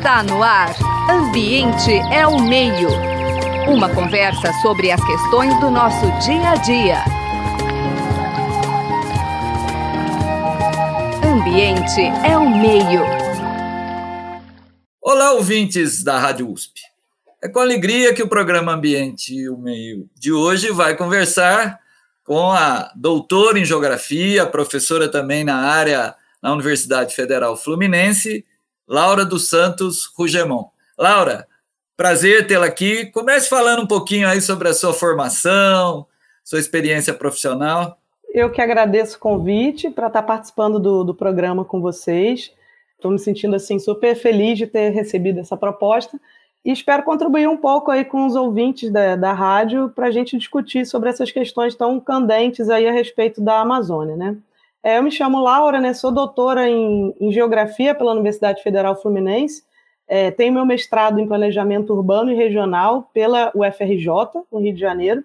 Está no ar. Ambiente é o meio. Uma conversa sobre as questões do nosso dia a dia. Ambiente é o meio. Olá, ouvintes da Rádio USP. É com alegria que o programa Ambiente e o Meio de hoje vai conversar com a doutora em Geografia, professora também na área na Universidade Federal Fluminense, Laura dos Santos Rugemon. Laura, prazer tê-la aqui. Comece falando um pouquinho aí sobre a sua formação, sua experiência profissional. Eu que agradeço o convite para estar participando do, do programa com vocês. Estou me sentindo assim super feliz de ter recebido essa proposta e espero contribuir um pouco aí com os ouvintes da, da rádio para a gente discutir sobre essas questões tão candentes aí a respeito da Amazônia, né? É, eu me chamo Laura, né, sou doutora em, em Geografia pela Universidade Federal Fluminense, é, tenho meu mestrado em Planejamento Urbano e Regional pela UFRJ, no Rio de Janeiro,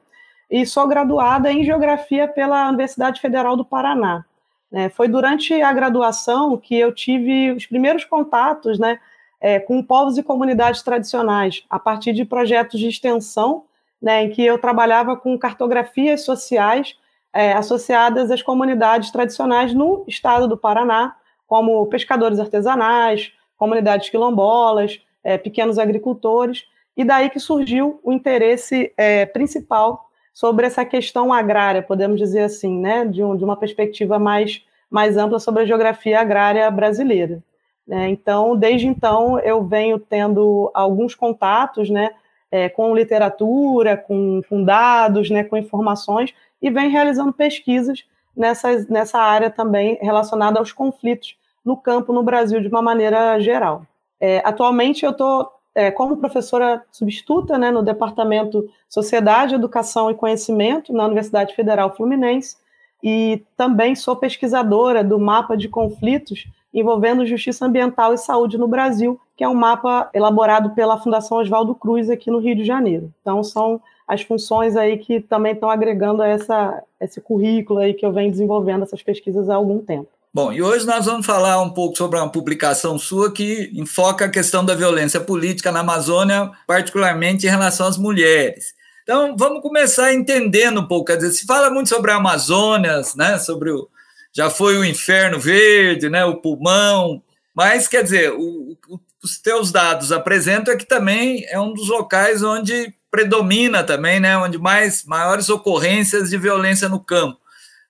e sou graduada em Geografia pela Universidade Federal do Paraná. É, foi durante a graduação que eu tive os primeiros contatos né, é, com povos e comunidades tradicionais, a partir de projetos de extensão, né, em que eu trabalhava com cartografias sociais é, associadas às comunidades tradicionais no estado do Paraná, como pescadores artesanais, comunidades quilombolas, é, pequenos agricultores, e daí que surgiu o interesse é, principal sobre essa questão agrária, podemos dizer assim, né, de, um, de uma perspectiva mais, mais ampla sobre a geografia agrária brasileira. Né? Então, desde então, eu venho tendo alguns contatos né, é, com literatura, com, com dados, né, com informações, e vem realizando pesquisas nessa, nessa área também relacionada aos conflitos no campo no Brasil de uma maneira geral. É, atualmente eu estou é, como professora substituta né, no Departamento Sociedade, Educação e Conhecimento na Universidade Federal Fluminense e também sou pesquisadora do mapa de conflitos envolvendo justiça ambiental e saúde no Brasil, que é um mapa elaborado pela Fundação Oswaldo Cruz aqui no Rio de Janeiro. Então são as funções aí que também estão agregando a essa, esse currículo aí que eu venho desenvolvendo essas pesquisas há algum tempo. Bom, e hoje nós vamos falar um pouco sobre uma publicação sua que enfoca a questão da violência política na Amazônia, particularmente em relação às mulheres. Então, vamos começar entendendo um pouco, quer dizer, se fala muito sobre a Amazônia, né, sobre o, já foi o inferno verde, né, o pulmão, mas, quer dizer, o, o, os teus dados apresentam é que também é um dos locais onde predomina também, né, onde mais maiores ocorrências de violência no campo.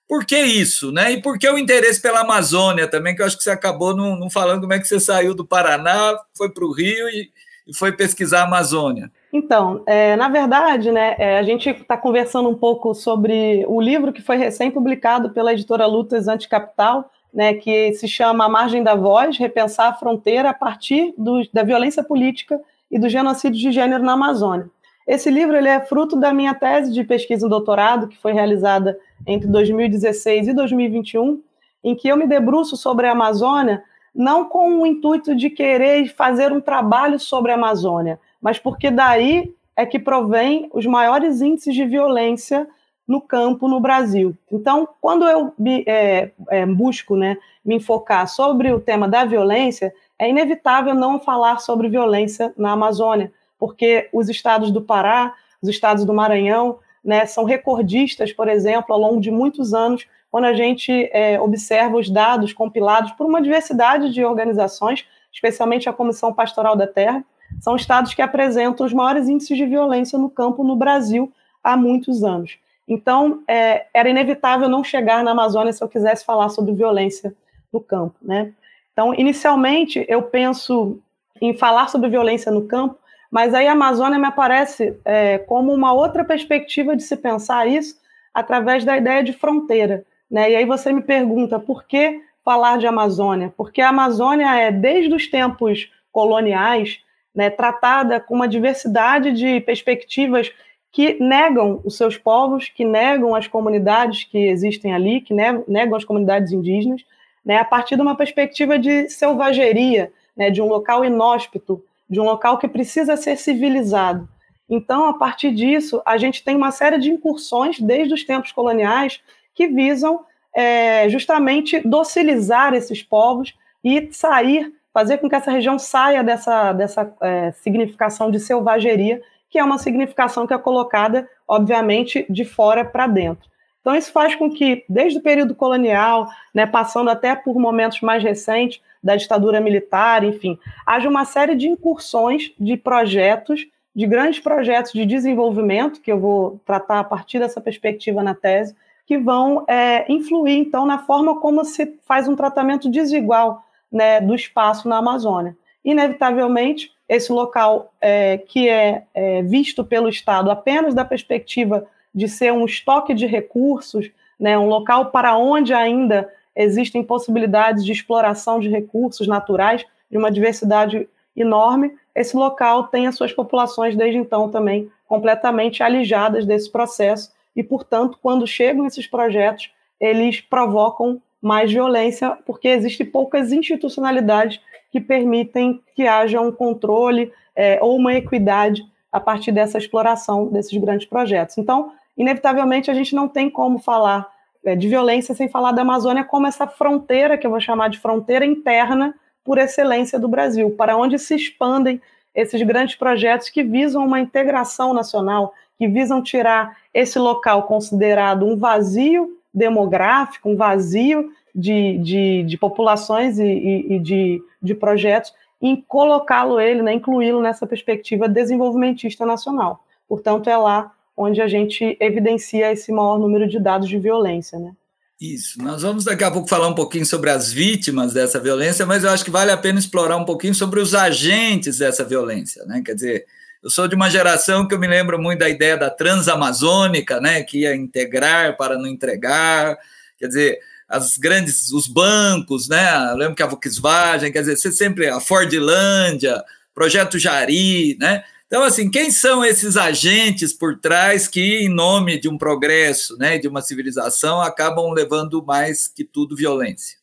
Por que isso, né? E por que o interesse pela Amazônia também, que eu acho que você acabou não, não falando como é que você saiu do Paraná, foi para o Rio e, e, foi pesquisar a Amazônia. Então, é, na verdade, né, é, a gente está conversando um pouco sobre o livro que foi recém-publicado pela editora Lutas Anticapital, né, que se chama A Margem da Voz, Repensar a Fronteira a partir do, da violência política e do genocídio de gênero na Amazônia. Esse livro ele é fruto da minha tese de pesquisa em doutorado, que foi realizada entre 2016 e 2021, em que eu me debruço sobre a Amazônia, não com o intuito de querer fazer um trabalho sobre a Amazônia, mas porque daí é que provém os maiores índices de violência no campo no Brasil. Então, quando eu é, é, busco né, me enfocar sobre o tema da violência, é inevitável não falar sobre violência na Amazônia, porque os estados do Pará, os estados do Maranhão, né, são recordistas, por exemplo, ao longo de muitos anos, quando a gente é, observa os dados compilados por uma diversidade de organizações, especialmente a Comissão Pastoral da Terra, são estados que apresentam os maiores índices de violência no campo no Brasil há muitos anos. Então, é, era inevitável não chegar na Amazônia se eu quisesse falar sobre violência no campo. Né? Então, inicialmente, eu penso em falar sobre violência no campo mas aí a Amazônia me aparece é, como uma outra perspectiva de se pensar isso através da ideia de fronteira. Né? E aí você me pergunta por que falar de Amazônia? Porque a Amazônia é, desde os tempos coloniais, né, tratada com uma diversidade de perspectivas que negam os seus povos, que negam as comunidades que existem ali, que negam as comunidades indígenas, né, a partir de uma perspectiva de selvageria, né, de um local inóspito, de um local que precisa ser civilizado. Então, a partir disso, a gente tem uma série de incursões desde os tempos coloniais que visam é, justamente docilizar esses povos e sair, fazer com que essa região saia dessa, dessa é, significação de selvageria, que é uma significação que é colocada, obviamente, de fora para dentro. Então, isso faz com que, desde o período colonial, né, passando até por momentos mais recentes da ditadura militar, enfim, haja uma série de incursões de projetos, de grandes projetos de desenvolvimento, que eu vou tratar a partir dessa perspectiva na tese, que vão é, influir, então, na forma como se faz um tratamento desigual né, do espaço na Amazônia. Inevitavelmente, esse local é, que é, é visto pelo Estado apenas da perspectiva de ser um estoque de recursos, né, um local para onde ainda existem possibilidades de exploração de recursos naturais, de uma diversidade enorme, esse local tem as suas populações desde então também completamente alijadas desse processo e, portanto, quando chegam esses projetos, eles provocam mais violência, porque existe poucas institucionalidades que permitem que haja um controle é, ou uma equidade a partir dessa exploração desses grandes projetos. Então, inevitavelmente, a gente não tem como falar é, de violência sem falar da Amazônia como essa fronteira, que eu vou chamar de fronteira interna por excelência do Brasil, para onde se expandem esses grandes projetos que visam uma integração nacional, que visam tirar esse local considerado um vazio demográfico, um vazio de, de, de populações e, e, e, de, de projetos, em colocá-lo ele, né, incluí-lo nessa perspectiva desenvolvimentista nacional. Portanto, é lá onde a gente evidencia esse maior número de dados de violência, né? Isso. Nós vamos daqui a pouco falar um pouquinho sobre as vítimas dessa violência, mas eu acho que vale a pena explorar um pouquinho sobre os agentes dessa violência, né? Quer dizer, eu sou de uma geração que eu me lembro muito da ideia da transamazônica, né, que ia integrar para não entregar, quer dizer, as grandes, os bancos, né, eu lembro que a Volkswagen, quer dizer, você sempre, a Fordlândia, Projeto Jari, né, então, assim, quem são esses agentes por trás que, em nome de um progresso, né, de uma civilização, acabam levando mais que tudo violência?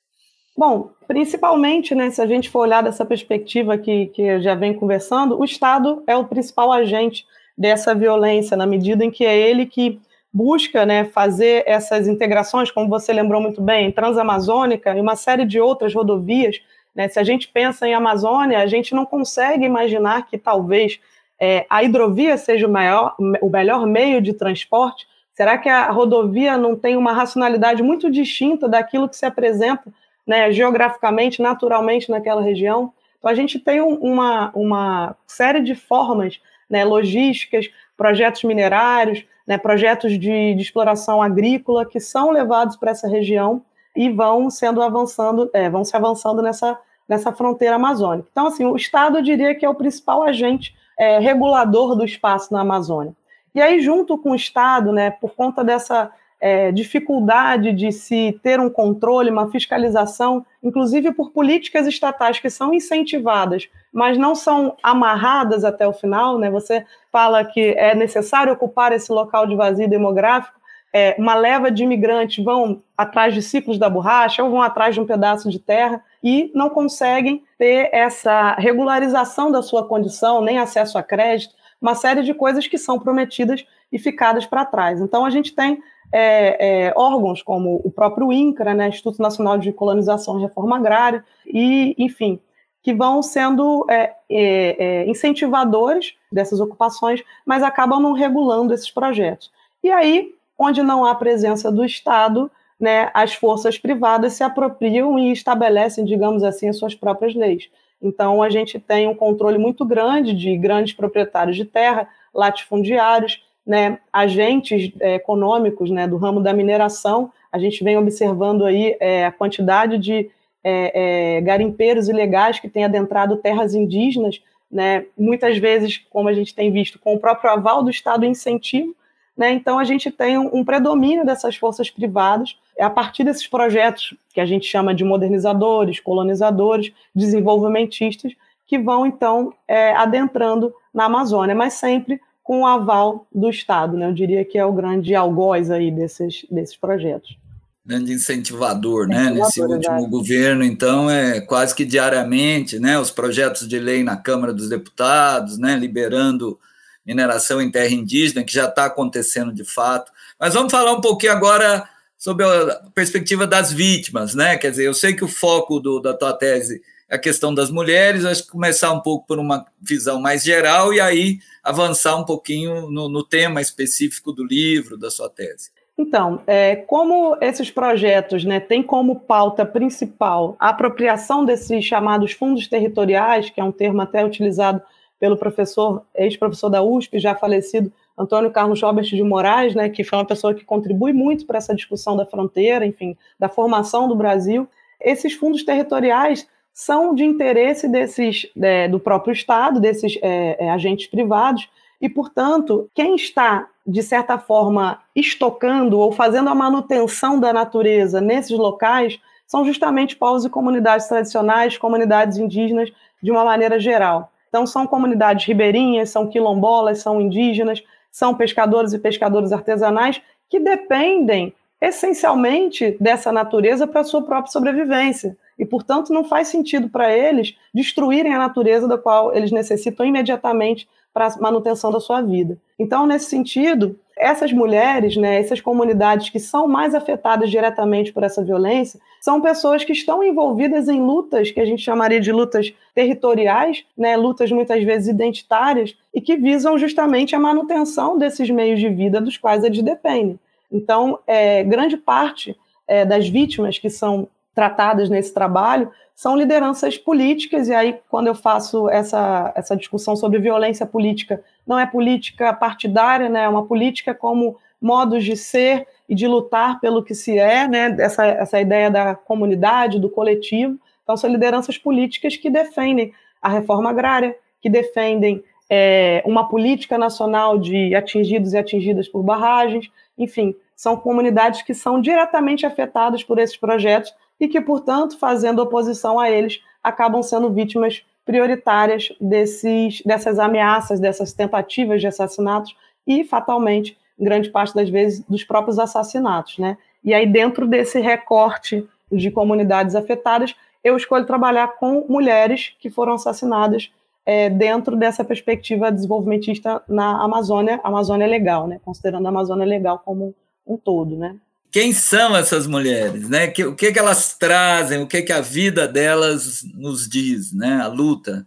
Bom, principalmente, né, se a gente for olhar dessa perspectiva que, que já venho conversando, o Estado é o principal agente dessa violência, na medida em que é ele que busca né, fazer essas integrações, como você lembrou muito bem, Transamazônica e uma série de outras rodovias. Né, se a gente pensa em Amazônia, a gente não consegue imaginar que talvez é, a hidrovia seja o, maior, o melhor meio de transporte. Será que a rodovia não tem uma racionalidade muito distinta daquilo que se apresenta né, geograficamente, naturalmente naquela região. Então, a gente tem uma, uma série de formas né, logísticas, projetos minerários, né, projetos de, de, exploração agrícola que são levados para essa região e vão sendo avançando, é, vão se avançando nessa, nessa fronteira amazônica. Então, assim, o Estado eu diria que é o principal agente é, regulador do espaço na Amazônia. E aí, junto com o Estado, né, por conta dessa é, dificuldade de se ter um controle, uma fiscalização, inclusive por políticas estatais que são incentivadas, mas não são amarradas até o final. Né? Você fala que é necessário ocupar esse local de vazio demográfico. É, uma leva de imigrantes vão atrás de ciclos da borracha ou vão atrás de um pedaço de terra e não conseguem ter essa regularização da sua condição, nem acesso a crédito, uma série de coisas que são prometidas e ficadas para trás. Então, a gente tem é, é, órgãos como o próprio INCRA, né, Instituto Nacional de Colonização e Reforma Agrária, e, enfim, que vão sendo é, é, é, incentivadores dessas ocupações, mas acabam não regulando esses projetos. E aí, onde não há presença do Estado, né, as forças privadas se apropriam e estabelecem, digamos assim, as suas próprias leis. Então, a gente tem um controle muito grande de grandes proprietários de terra, latifundiários, né, agentes é, econômicos né, do ramo da mineração. A gente vem observando aí é, a quantidade de é, é, garimpeiros ilegais que têm adentrado terras indígenas, né, muitas vezes, como a gente tem visto, com o próprio aval do Estado incentivo. Né, então, a gente tem um, predomínio dessas forças privadas a partir desses projetos que a gente chama de modernizadores, colonizadores, desenvolvimentistas, que vão, então, é, adentrando na Amazônia, mas sempre com o aval do Estado. Né? Eu diria que é o grande algoz aí desses, desses projetos. Grande incentivador, né? Nesse último governo, então, é quase que diariamente, né? Os projetos de lei na Câmara dos Deputados, né? Liberando mineração em terra indígena, que já está acontecendo de fato. Mas vamos falar um pouquinho agora sobre a perspectiva das vítimas, né? Quer dizer, eu sei que o foco do, da tua tese a questão das mulheres, acho que começar um pouco por uma visão mais geral e aí avançar um pouquinho no, no tema específico do livro, da sua tese. Então, é, como esses projetos né, têm como pauta principal a apropriação desses chamados fundos territoriais, que é um termo até utilizado pelo professor, ex-professor da USP, já falecido, Antônio Carlos Robert de Moraes, né, que foi uma pessoa que contribui muito para essa discussão da fronteira, enfim, da formação do Brasil. Esses fundos territoriais são de interesse desses é, do próprio Estado, desses é, é, agentes privados, e, portanto, quem está, de certa forma, estocando ou fazendo a manutenção da natureza nesses locais são justamente povos e comunidades tradicionais, comunidades indígenas, de uma maneira geral. Então, são comunidades ribeirinhas, são quilombolas, são indígenas, são pescadores e pescadores artesanais que dependem essencialmente dessa natureza para a sua própria sobrevivência. E, portanto, não faz sentido para eles destruírem a natureza da qual eles necessitam imediatamente para a manutenção da sua vida. Então, nesse sentido, essas mulheres, né, essas comunidades que são mais afetadas diretamente por essa violência, são pessoas que estão envolvidas em lutas que a gente chamaria de lutas territoriais, né, lutas muitas vezes identitárias, e que visam justamente a manutenção desses meios de vida dos quais eles dependem. Então, é, grande parte é, das vítimas que são tratadas nesse trabalho são lideranças políticas, e aí, quando eu faço essa, essa discussão sobre violência política, não é política partidária, né, é uma política como modos de ser e de lutar pelo que se é, né, essa, essa ideia da comunidade, do coletivo. Então, são lideranças políticas que defendem a reforma agrária, que defendem é, uma política nacional de atingidos e atingidas por barragens, enfim, são comunidades que são diretamente afetadas por esses projetos e que, portanto, fazendo oposição a eles, acabam sendo vítimas prioritárias desses, dessas ameaças, dessas tentativas de assassinatos e, fatalmente, grande parte das vezes, dos próprios assassinatos. Né? E aí, dentro desse recorte de comunidades afetadas, eu escolho trabalhar com mulheres que foram assassinadas é, dentro dessa perspectiva desenvolvimentista na Amazônia, Amazônia Legal, né? considerando a Amazônia Legal como um todo. Né? Quem são essas mulheres, né? o que, que elas trazem, o que, que a vida delas nos diz, né? A luta.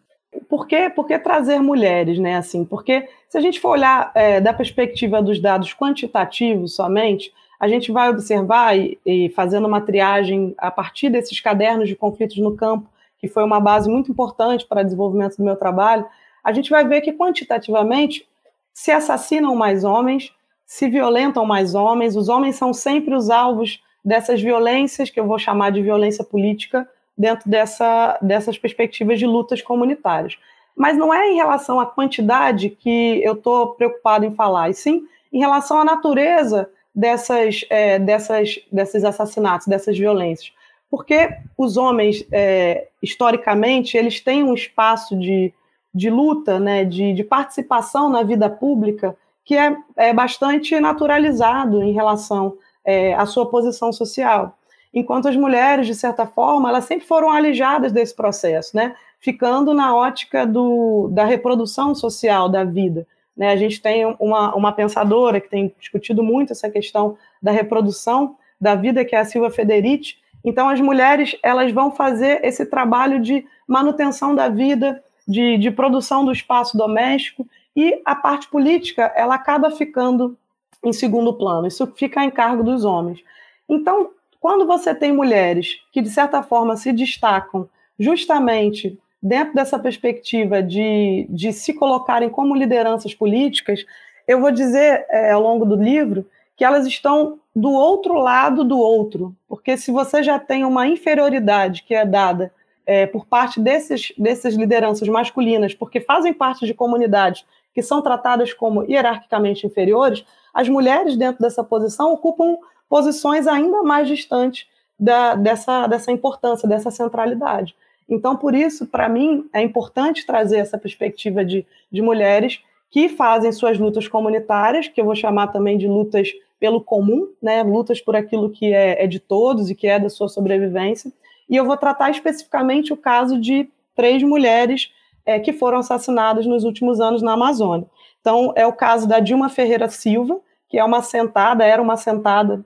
Por que, por que trazer mulheres, né? Assim, porque se a gente for olhar é, da perspectiva dos dados quantitativos somente, a gente vai observar e, e fazendo uma triagem a partir desses cadernos de conflitos no campo, que foi uma base muito importante para o desenvolvimento do meu trabalho, a gente vai ver que quantitativamente se assassinam mais homens, se violentam mais homens, os homens são sempre os alvos dessas violências, que eu vou chamar de violência política, dentro dessa, dessas perspectivas de lutas comunitárias. Mas não é em relação à quantidade que eu estou preocupado em falar, e sim em relação à natureza dessas, é, dessas, desses assassinatos, dessas violências. Porque os homens, é, historicamente, eles têm um espaço de, de luta, né, de, de participação na vida pública que é, é bastante naturalizado em relação é, à sua posição social. Enquanto as mulheres, de certa forma, elas sempre foram alijadas desse processo, né? ficando na ótica do, da reprodução social da vida. Né? A gente tem uma, uma pensadora que tem discutido muito essa questão da reprodução da vida, que é a Silva Federici. Então, as mulheres elas vão fazer esse trabalho de manutenção da vida, de, de produção do espaço doméstico, e a parte política ela acaba ficando em segundo plano. Isso fica em cargo dos homens. Então, quando você tem mulheres que de certa forma se destacam justamente dentro dessa perspectiva de, de se colocarem como lideranças políticas, eu vou dizer é, ao longo do livro que elas estão do outro lado do outro, porque se você já tem uma inferioridade que é dada é, por parte desses, dessas lideranças masculinas, porque fazem parte de comunidades que são tratadas como hierarquicamente inferiores, as mulheres dentro dessa posição ocupam posições ainda mais distantes da, dessa, dessa importância, dessa centralidade. Então, por isso, para mim, é importante trazer essa perspectiva de, de mulheres que fazem suas lutas comunitárias, que eu vou chamar também de lutas pelo comum, né, lutas por aquilo que é, é de todos e que é da sua sobrevivência. E eu vou tratar especificamente o caso de três mulheres é, que foram assassinadas nos últimos anos na Amazônia. Então, é o caso da Dilma Ferreira Silva, que é uma assentada, era uma assentada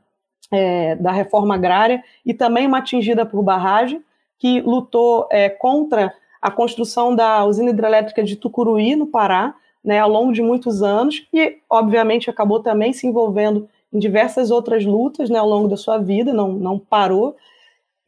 é, da reforma agrária e também uma atingida por barragem, que lutou é, contra a construção da usina hidrelétrica de Tucuruí, no Pará, né, ao longo de muitos anos, e, obviamente, acabou também se envolvendo em diversas outras lutas né, ao longo da sua vida, não, não parou.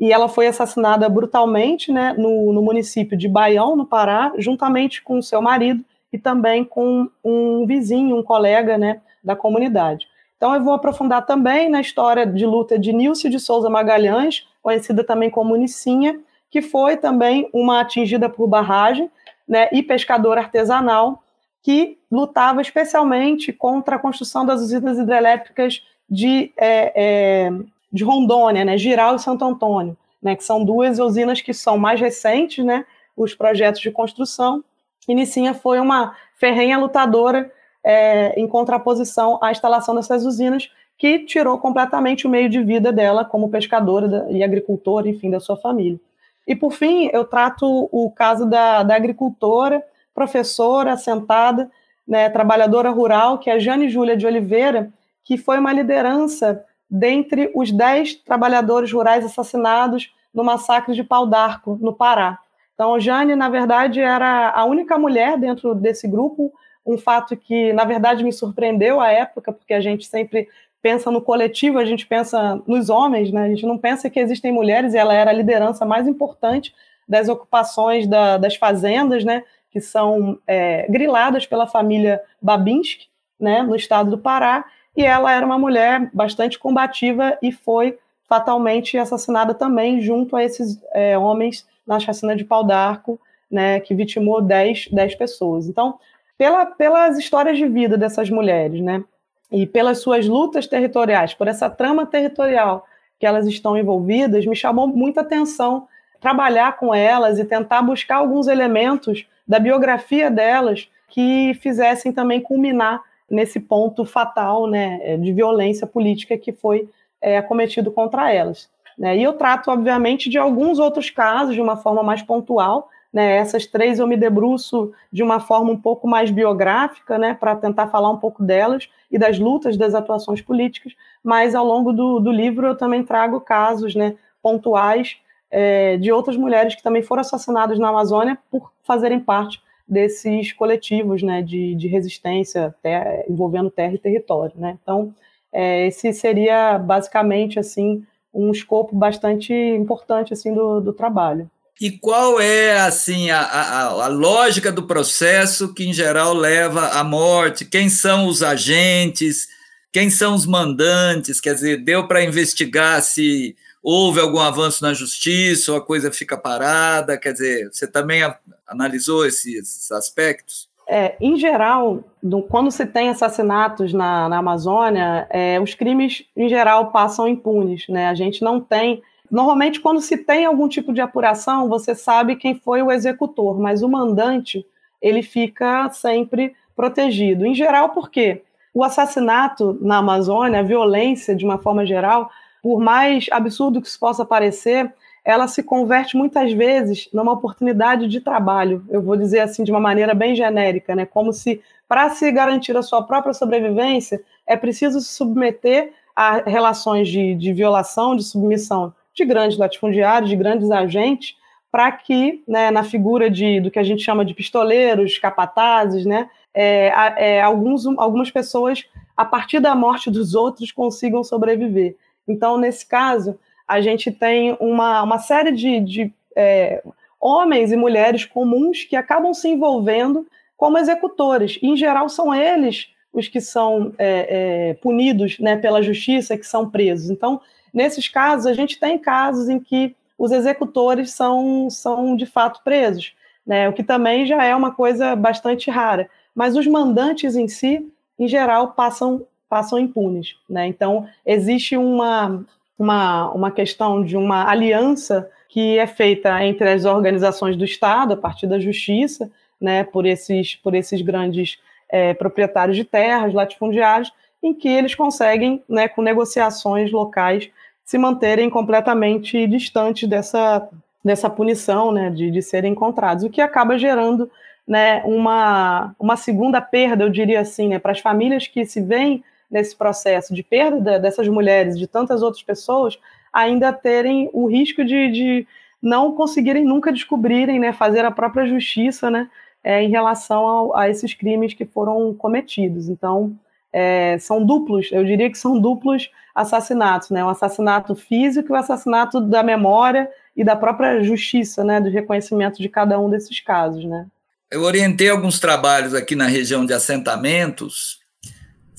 E ela foi assassinada brutalmente né, no, no município de Baião, no Pará, juntamente com seu marido e também com um vizinho, um colega né, da comunidade. Então, eu vou aprofundar também na história de luta de Nilce de Souza Magalhães, conhecida também como Nicinha, que foi também uma atingida por barragem né, e pescadora artesanal, que lutava especialmente contra a construção das usinas hidrelétricas de, é, é, de Rondônia, né, Giral e Santo Antônio, né, que são duas usinas que são mais recentes, né, os projetos de construção. E Nicinha foi uma ferrenha lutadora é, em contraposição à instalação dessas usinas, que tirou completamente o meio de vida dela como pescadora e agricultora, enfim, da sua família. E, por fim, eu trato o caso da, da agricultora, professora, assentada, né, trabalhadora rural, que é a Jane Júlia de Oliveira, que foi uma liderança dentre os dez trabalhadores rurais assassinados no massacre de Pau d'Arco, no Pará. Então, Jane, na verdade, era a única mulher dentro desse grupo, um fato que, na verdade, me surpreendeu à época, porque a gente sempre pensa no coletivo, a gente pensa nos homens, né? a gente não pensa que existem mulheres, e ela era a liderança mais importante das ocupações da, das fazendas, né? que são é, griladas pela família Babinski, né? no estado do Pará, e ela era uma mulher bastante combativa e foi fatalmente assassinada também junto a esses é, homens na chacina de Pau d'Arco, né, que vitimou 10, 10 pessoas. Então, pela, pelas histórias de vida dessas mulheres, né, e pelas suas lutas territoriais, por essa trama territorial que elas estão envolvidas, me chamou muita atenção trabalhar com elas e tentar buscar alguns elementos da biografia delas que fizessem também culminar nesse ponto fatal né, de violência política que foi é, cometido contra elas. Né? E eu trato, obviamente, de alguns outros casos de uma forma mais pontual, né, essas três eu me debruço de uma forma um pouco mais biográfica, né, para tentar falar um pouco delas e das lutas, das atuações políticas, mas ao longo do, do livro eu também trago casos né, pontuais é, de outras mulheres que também foram assassinadas na Amazônia por fazerem parte desses coletivos né, de, de resistência terra, envolvendo terra e território. Né? Então, é, esse seria basicamente assim um escopo bastante importante assim do, do trabalho. E qual é assim a, a, a, lógica do processo que em geral leva à morte? Quem são os agentes? Quem são os mandantes? Quer dizer, deu para investigar se houve algum avanço na justiça ou a coisa fica parada? Quer dizer, você também analisou esses aspectos? É, em geral, do, quando se tem assassinatos na, na Amazônia, é, os crimes, em geral, passam impunes. Né? A gente não tem Normalmente, quando se tem algum tipo de apuração, você sabe quem foi o executor, mas o mandante ele fica sempre protegido. Em geral, por quê? O assassinato na Amazônia, a violência de uma forma geral, por mais absurdo que isso possa parecer, ela se converte muitas vezes numa oportunidade de trabalho. Eu vou dizer assim de uma maneira bem genérica, né? Como se para se garantir a sua própria sobrevivência é preciso se submeter a relações de, de violação, de submissão de grandes latifundiários, de grandes agentes, para que, né, na figura de, do que a gente chama de pistoleiros, capatazes, né, é, é, alguns, algumas pessoas, a partir da morte dos outros, consigam sobreviver. Então, nesse caso, a gente tem uma, uma série de, de é, homens e mulheres comuns que acabam se envolvendo como executores. Em geral, são eles os que são é, é, punidos né, pela justiça, que são presos. Então, Nesses casos, a gente tem casos em que os executores são, são de fato presos, né? o que também já é uma coisa bastante rara. Mas os mandantes em si, em geral, passam, passam impunes. Né? Então, existe uma, uma, uma questão de uma aliança que é feita entre as organizações do Estado, a partir da justiça, né, por, esses, por esses grandes é, proprietários de terras, latifundiários, em que eles conseguem, né, com negociações locais, se manterem completamente distantes dessa, dessa punição, né, de, de serem encontrados, o que acaba gerando né, uma, uma segunda perda, eu diria assim, né, para as famílias que se veem nesse processo de perda dessas mulheres, de tantas outras pessoas, ainda terem o risco de, de não conseguirem nunca descobrirem, né, fazer a própria justiça, né, é, em relação ao, a esses crimes que foram cometidos. Então, é, são duplos, eu diria que são duplos assassinatos, né, um assassinato físico e o um assassinato da memória e da própria justiça, né, do reconhecimento de cada um desses casos, né. Eu orientei alguns trabalhos aqui na região de assentamentos,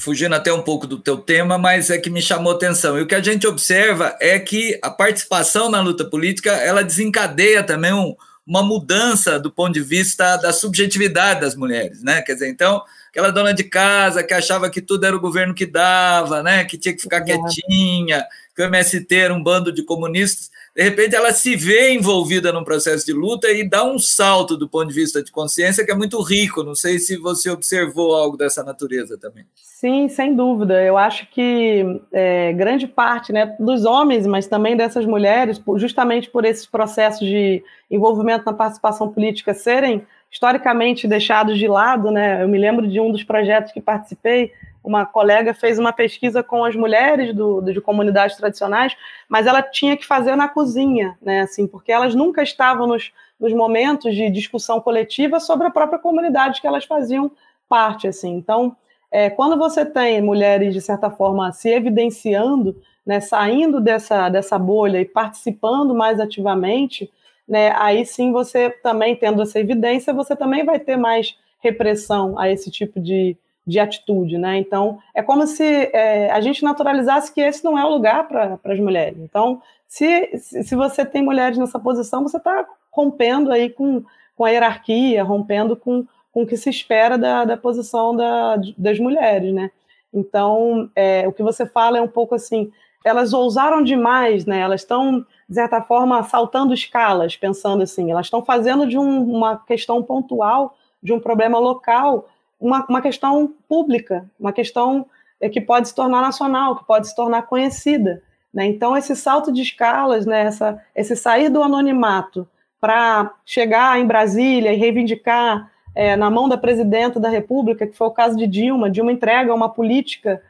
fugindo até um pouco do teu tema, mas é que me chamou atenção. E o que a gente observa é que a participação na luta política, ela desencadeia também um, uma mudança do ponto de vista da subjetividade das mulheres, né? Quer dizer, então, aquela dona de casa que achava que tudo era o governo que dava, né? Que tinha que ficar quietinha, que o MST era um bando de comunistas, de repente ela se vê envolvida num processo de luta e dá um salto do ponto de vista de consciência que é muito rico. Não sei se você observou algo dessa natureza também. Sim, sem dúvida. Eu acho que é, grande parte né, dos homens, mas também dessas mulheres, justamente por esses processos de envolvimento na participação política serem historicamente deixados de lado, né? Eu me lembro de um dos projetos que participei, uma colega fez uma pesquisa com as mulheres do, de comunidades tradicionais, mas ela tinha que fazer na cozinha, né? Assim, porque elas nunca estavam nos, nos momentos de discussão coletiva sobre a própria comunidade que elas faziam parte, assim. Então, é, quando você tem mulheres de certa forma se evidenciando, né, saindo dessa dessa bolha e participando mais ativamente, né, aí sim você também tendo essa evidência, você também vai ter mais repressão a esse tipo de, de atitude, né? Então, é como se é, a gente naturalizasse que esse não é o lugar para as mulheres. Então, se, se você tem mulheres nessa posição, você está rompendo aí com, com a hierarquia, rompendo com, com o que se espera da, da posição da, das mulheres, né? Então, é, o que você fala é um pouco assim, elas ousaram demais, né? Elas estão, de certa forma, saltando escalas, pensando assim, elas estão fazendo de um, uma questão pontual, de um problema local, uma, uma questão pública, uma questão é, que pode se tornar nacional, que pode se tornar conhecida. Né? Então, esse salto de escalas, né, essa, esse sair do anonimato para chegar em Brasília e reivindicar é, na mão da presidenta da República, que foi o caso de Dilma, Dilma entrega uma política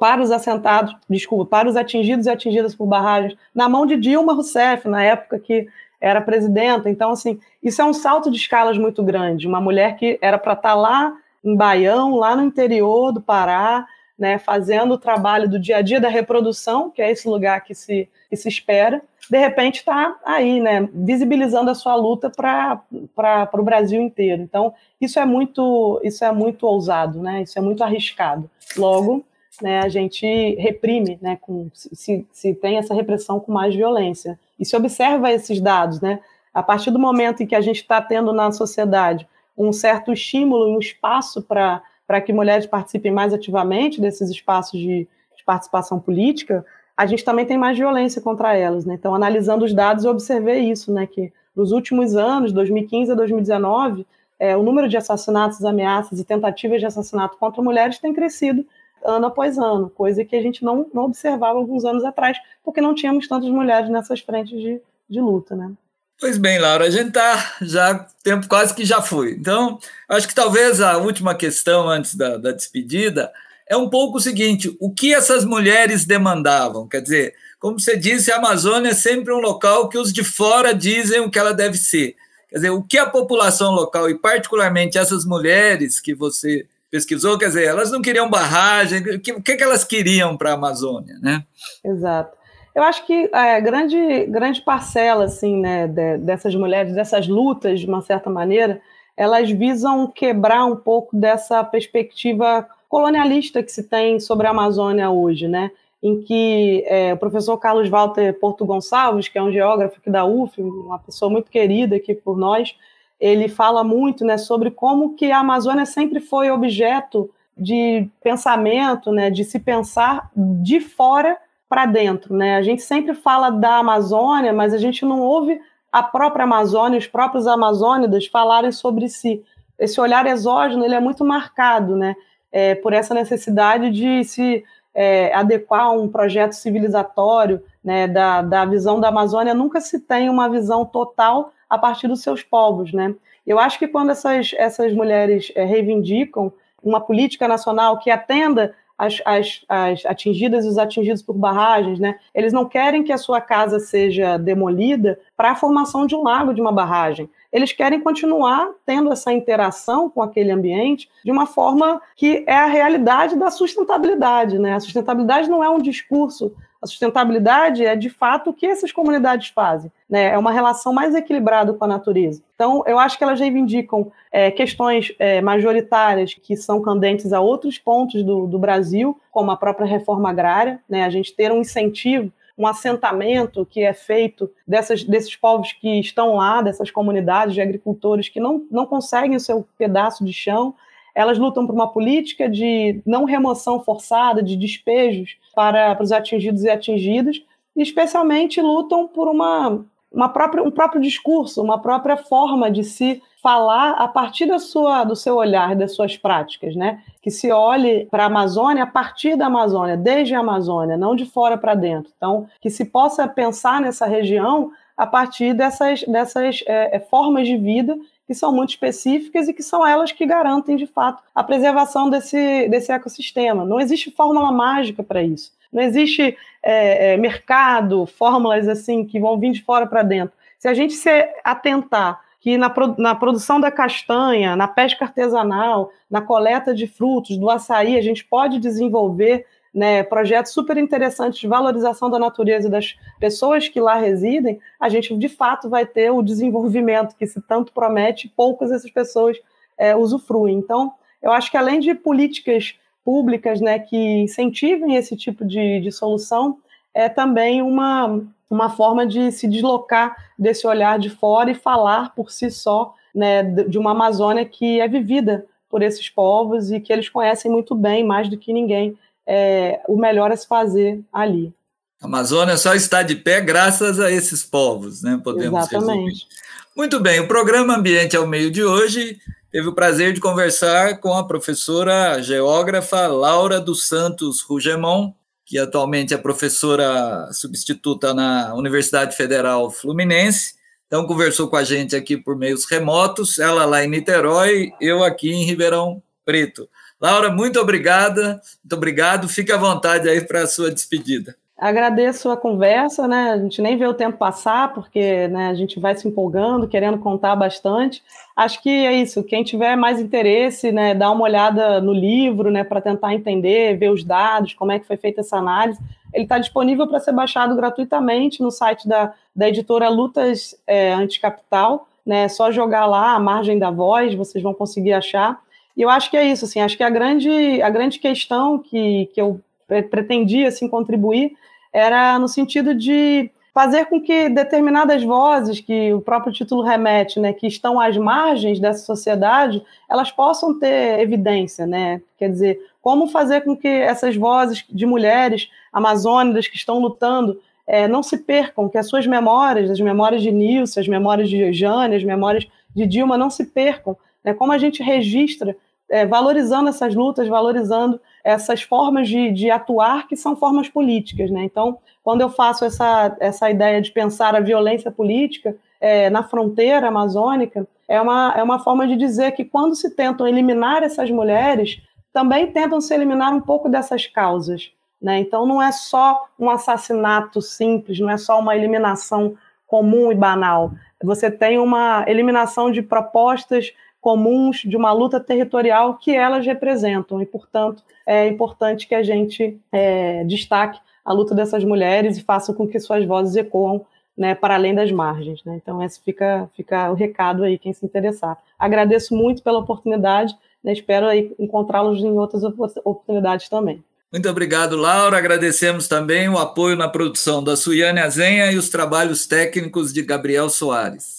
para os assentados, desculpa, para os atingidos e atingidas por barragens, na mão de Dilma Rousseff, na época que era presidenta. Então, assim, isso é um salto de escalas muito grande. Uma mulher que era para estar tá lá em Baião, lá no interior do Pará, né, fazendo o trabalho do dia a dia da reprodução, que é esse lugar que se, que se espera, de repente está aí, né, visibilizando a sua luta para o Brasil inteiro. Então, isso é muito isso é muito ousado, né, isso é muito arriscado. Logo, né, a gente reprime, né, com, se, se tem essa repressão com mais violência. E se observa esses dados, né, a partir do momento em que a gente está tendo na sociedade um certo estímulo e um espaço para que mulheres participem mais ativamente desses espaços de, de, participação política, a gente também tem mais violência contra elas. Né? Então, analisando os dados, eu observei isso, né? que nos últimos anos, 2015 a 2019, é, o número de assassinatos, ameaças e tentativas de assassinato contra mulheres tem crescido ano após ano, coisa que a gente não, não observava alguns anos atrás, porque não tínhamos tantas mulheres nessas frentes de, de luta. Né? Pois bem, Laura, a gente está já, tempo quase que já foi. Então, acho que talvez a última questão antes da, da despedida é um pouco o seguinte: o que essas mulheres demandavam? Quer dizer, como você disse, a Amazônia é sempre um local que os de fora dizem o que ela deve ser. Quer dizer, o que a população local, e particularmente essas mulheres que você pesquisou, quer dizer, elas não queriam barragem, o que, o que elas queriam para a Amazônia, né? Exato. Eu acho que é, grande, grande parcela assim, né, de, dessas mulheres, dessas lutas, de uma certa maneira, elas visam quebrar um pouco dessa perspectiva colonialista que se tem sobre a Amazônia hoje, né? em que é, o professor Carlos Walter Porto Gonçalves, que é um geógrafo aqui da UF, uma pessoa muito querida aqui por nós, ele fala muito né, sobre como que a Amazônia sempre foi objeto de pensamento, né, de se pensar de fora para dentro, né? A gente sempre fala da Amazônia, mas a gente não ouve a própria Amazônia, os próprios amazônidas falarem sobre si. Esse olhar exógeno ele é muito marcado, né? É, por essa necessidade de se é, adequar a um projeto civilizatório, né? Da, da visão da Amazônia nunca se tem uma visão total a partir dos seus povos, né? Eu acho que quando essas, essas mulheres é, reivindicam uma política nacional que atenda as, as, as, atingidas e os atingidos por barragens, né? Eles não querem que a sua casa seja demolida para a formação de um lago, de uma barragem. Eles querem continuar tendo essa interação com aquele ambiente de uma forma que é a realidade da sustentabilidade, né? A sustentabilidade não é um discurso a sustentabilidade é de fato o que essas comunidades fazem, né? É uma relação mais equilibrada com a natureza. Então, eu acho que elas reivindicam é, questões é, majoritárias que são candentes a outros pontos do, do Brasil, como a própria reforma agrária, né? A gente ter um incentivo um assentamento que é feito dessas, desses povos que estão lá, dessas comunidades de agricultores que não, não conseguem o seu pedaço de chão, elas lutam por uma política de não remoção forçada, de despejos para, para os atingidos e atingidas, e especialmente lutam por uma, uma própria, um próprio discurso, uma própria forma de se falar a partir da sua, do seu olhar, das suas práticas, né? Que se olhe para a Amazônia a partir da Amazônia, desde a Amazônia, não de fora para dentro. Então, que se possa pensar nessa região a partir dessas, dessas é, formas de vida que são muito específicas e que são elas que garantem, de fato, a preservação desse, desse ecossistema. Não existe fórmula mágica para isso. Não existe é, é, mercado, fórmulas assim que vão vir de fora para dentro. Se a gente se atentar que na, na produção da castanha, na pesca artesanal, na coleta de frutos, do açaí, a gente pode desenvolver né, projetos super interessantes de valorização da natureza e das pessoas que lá residem, a gente de fato vai ter o desenvolvimento que se tanto promete, poucas dessas pessoas é, usufruem. Então, eu acho que além de políticas públicas né, que incentivem esse tipo de, de solução, é também uma, uma forma de se deslocar desse olhar de fora e falar por si só né, de uma Amazônia que é vivida por esses povos e que eles conhecem muito bem, mais do que ninguém, é, o melhor a se fazer ali. A Amazônia só está de pé graças a esses povos, né? Podemos Exatamente. Resumir. Muito bem, o programa Ambiente ao Meio de hoje teve o prazer de conversar com a professora geógrafa Laura dos Santos Rugemon, que atualmente é professora substituta na Universidade Federal Fluminense. Então, conversou com a gente aqui por meios remotos, ela lá em Niterói, eu aqui em Ribeirão Preto. Laura, muito obrigada, muito obrigado. Fique à vontade aí para a sua despedida. Agradeço a conversa, né? A gente nem vê o tempo passar, porque né, a gente vai se empolgando, querendo contar bastante. Acho que é isso. Quem tiver mais interesse, né, dá uma olhada no livro, né, para tentar entender, ver os dados, como é que foi feita essa análise. Ele está disponível para ser baixado gratuitamente no site da, da editora Lutas é, Anticapital. Né? É só jogar lá a margem da voz, vocês vão conseguir achar. E eu acho que é isso, assim, acho que a grande, a grande questão que, que eu pretendia assim, contribuir era no sentido de fazer com que determinadas vozes, que o próprio título remete, né, que estão às margens dessa sociedade, elas possam ter evidência, né? Quer dizer, como fazer com que essas vozes de mulheres amazônicas que estão lutando é, não se percam, que as suas memórias, as memórias de Nilce, as memórias de Jane, as memórias de Dilma não se percam, né? Como a gente registra é, valorizando essas lutas, valorizando essas formas de, de, atuar que são formas políticas. Né? Então, quando eu faço essa, essa ideia de pensar a violência política é, na fronteira amazônica, é uma, é uma forma de dizer que quando se tentam eliminar essas mulheres, também tentam se eliminar um pouco dessas causas. Né? Então, não é só um assassinato simples, não é só uma eliminação comum e banal. Você tem uma eliminação de propostas comuns de uma luta territorial que elas representam, e, portanto, é importante que a gente é, destaque a luta dessas mulheres e faça com que suas vozes ecoam né, para além das margens. Né? Então, esse fica, fica o recado aí, quem se interessar. Agradeço muito pela oportunidade, né, espero encontrá-los em outras oportunidades também. Muito obrigado, Laura. Agradecemos também o apoio na produção da Suiane Azenha e os trabalhos técnicos de Gabriel Soares.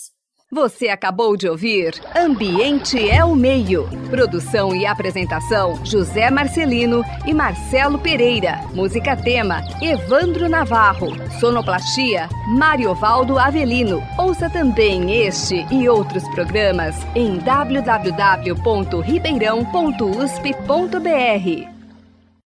Você acabou de ouvir Ambiente é o Meio. Produção e apresentação: José Marcelino e Marcelo Pereira. Música tema: Evandro Navarro. Sonoplastia: Mariovaldo Avelino. Ouça também este e outros programas em www.ribeirão.usp.br.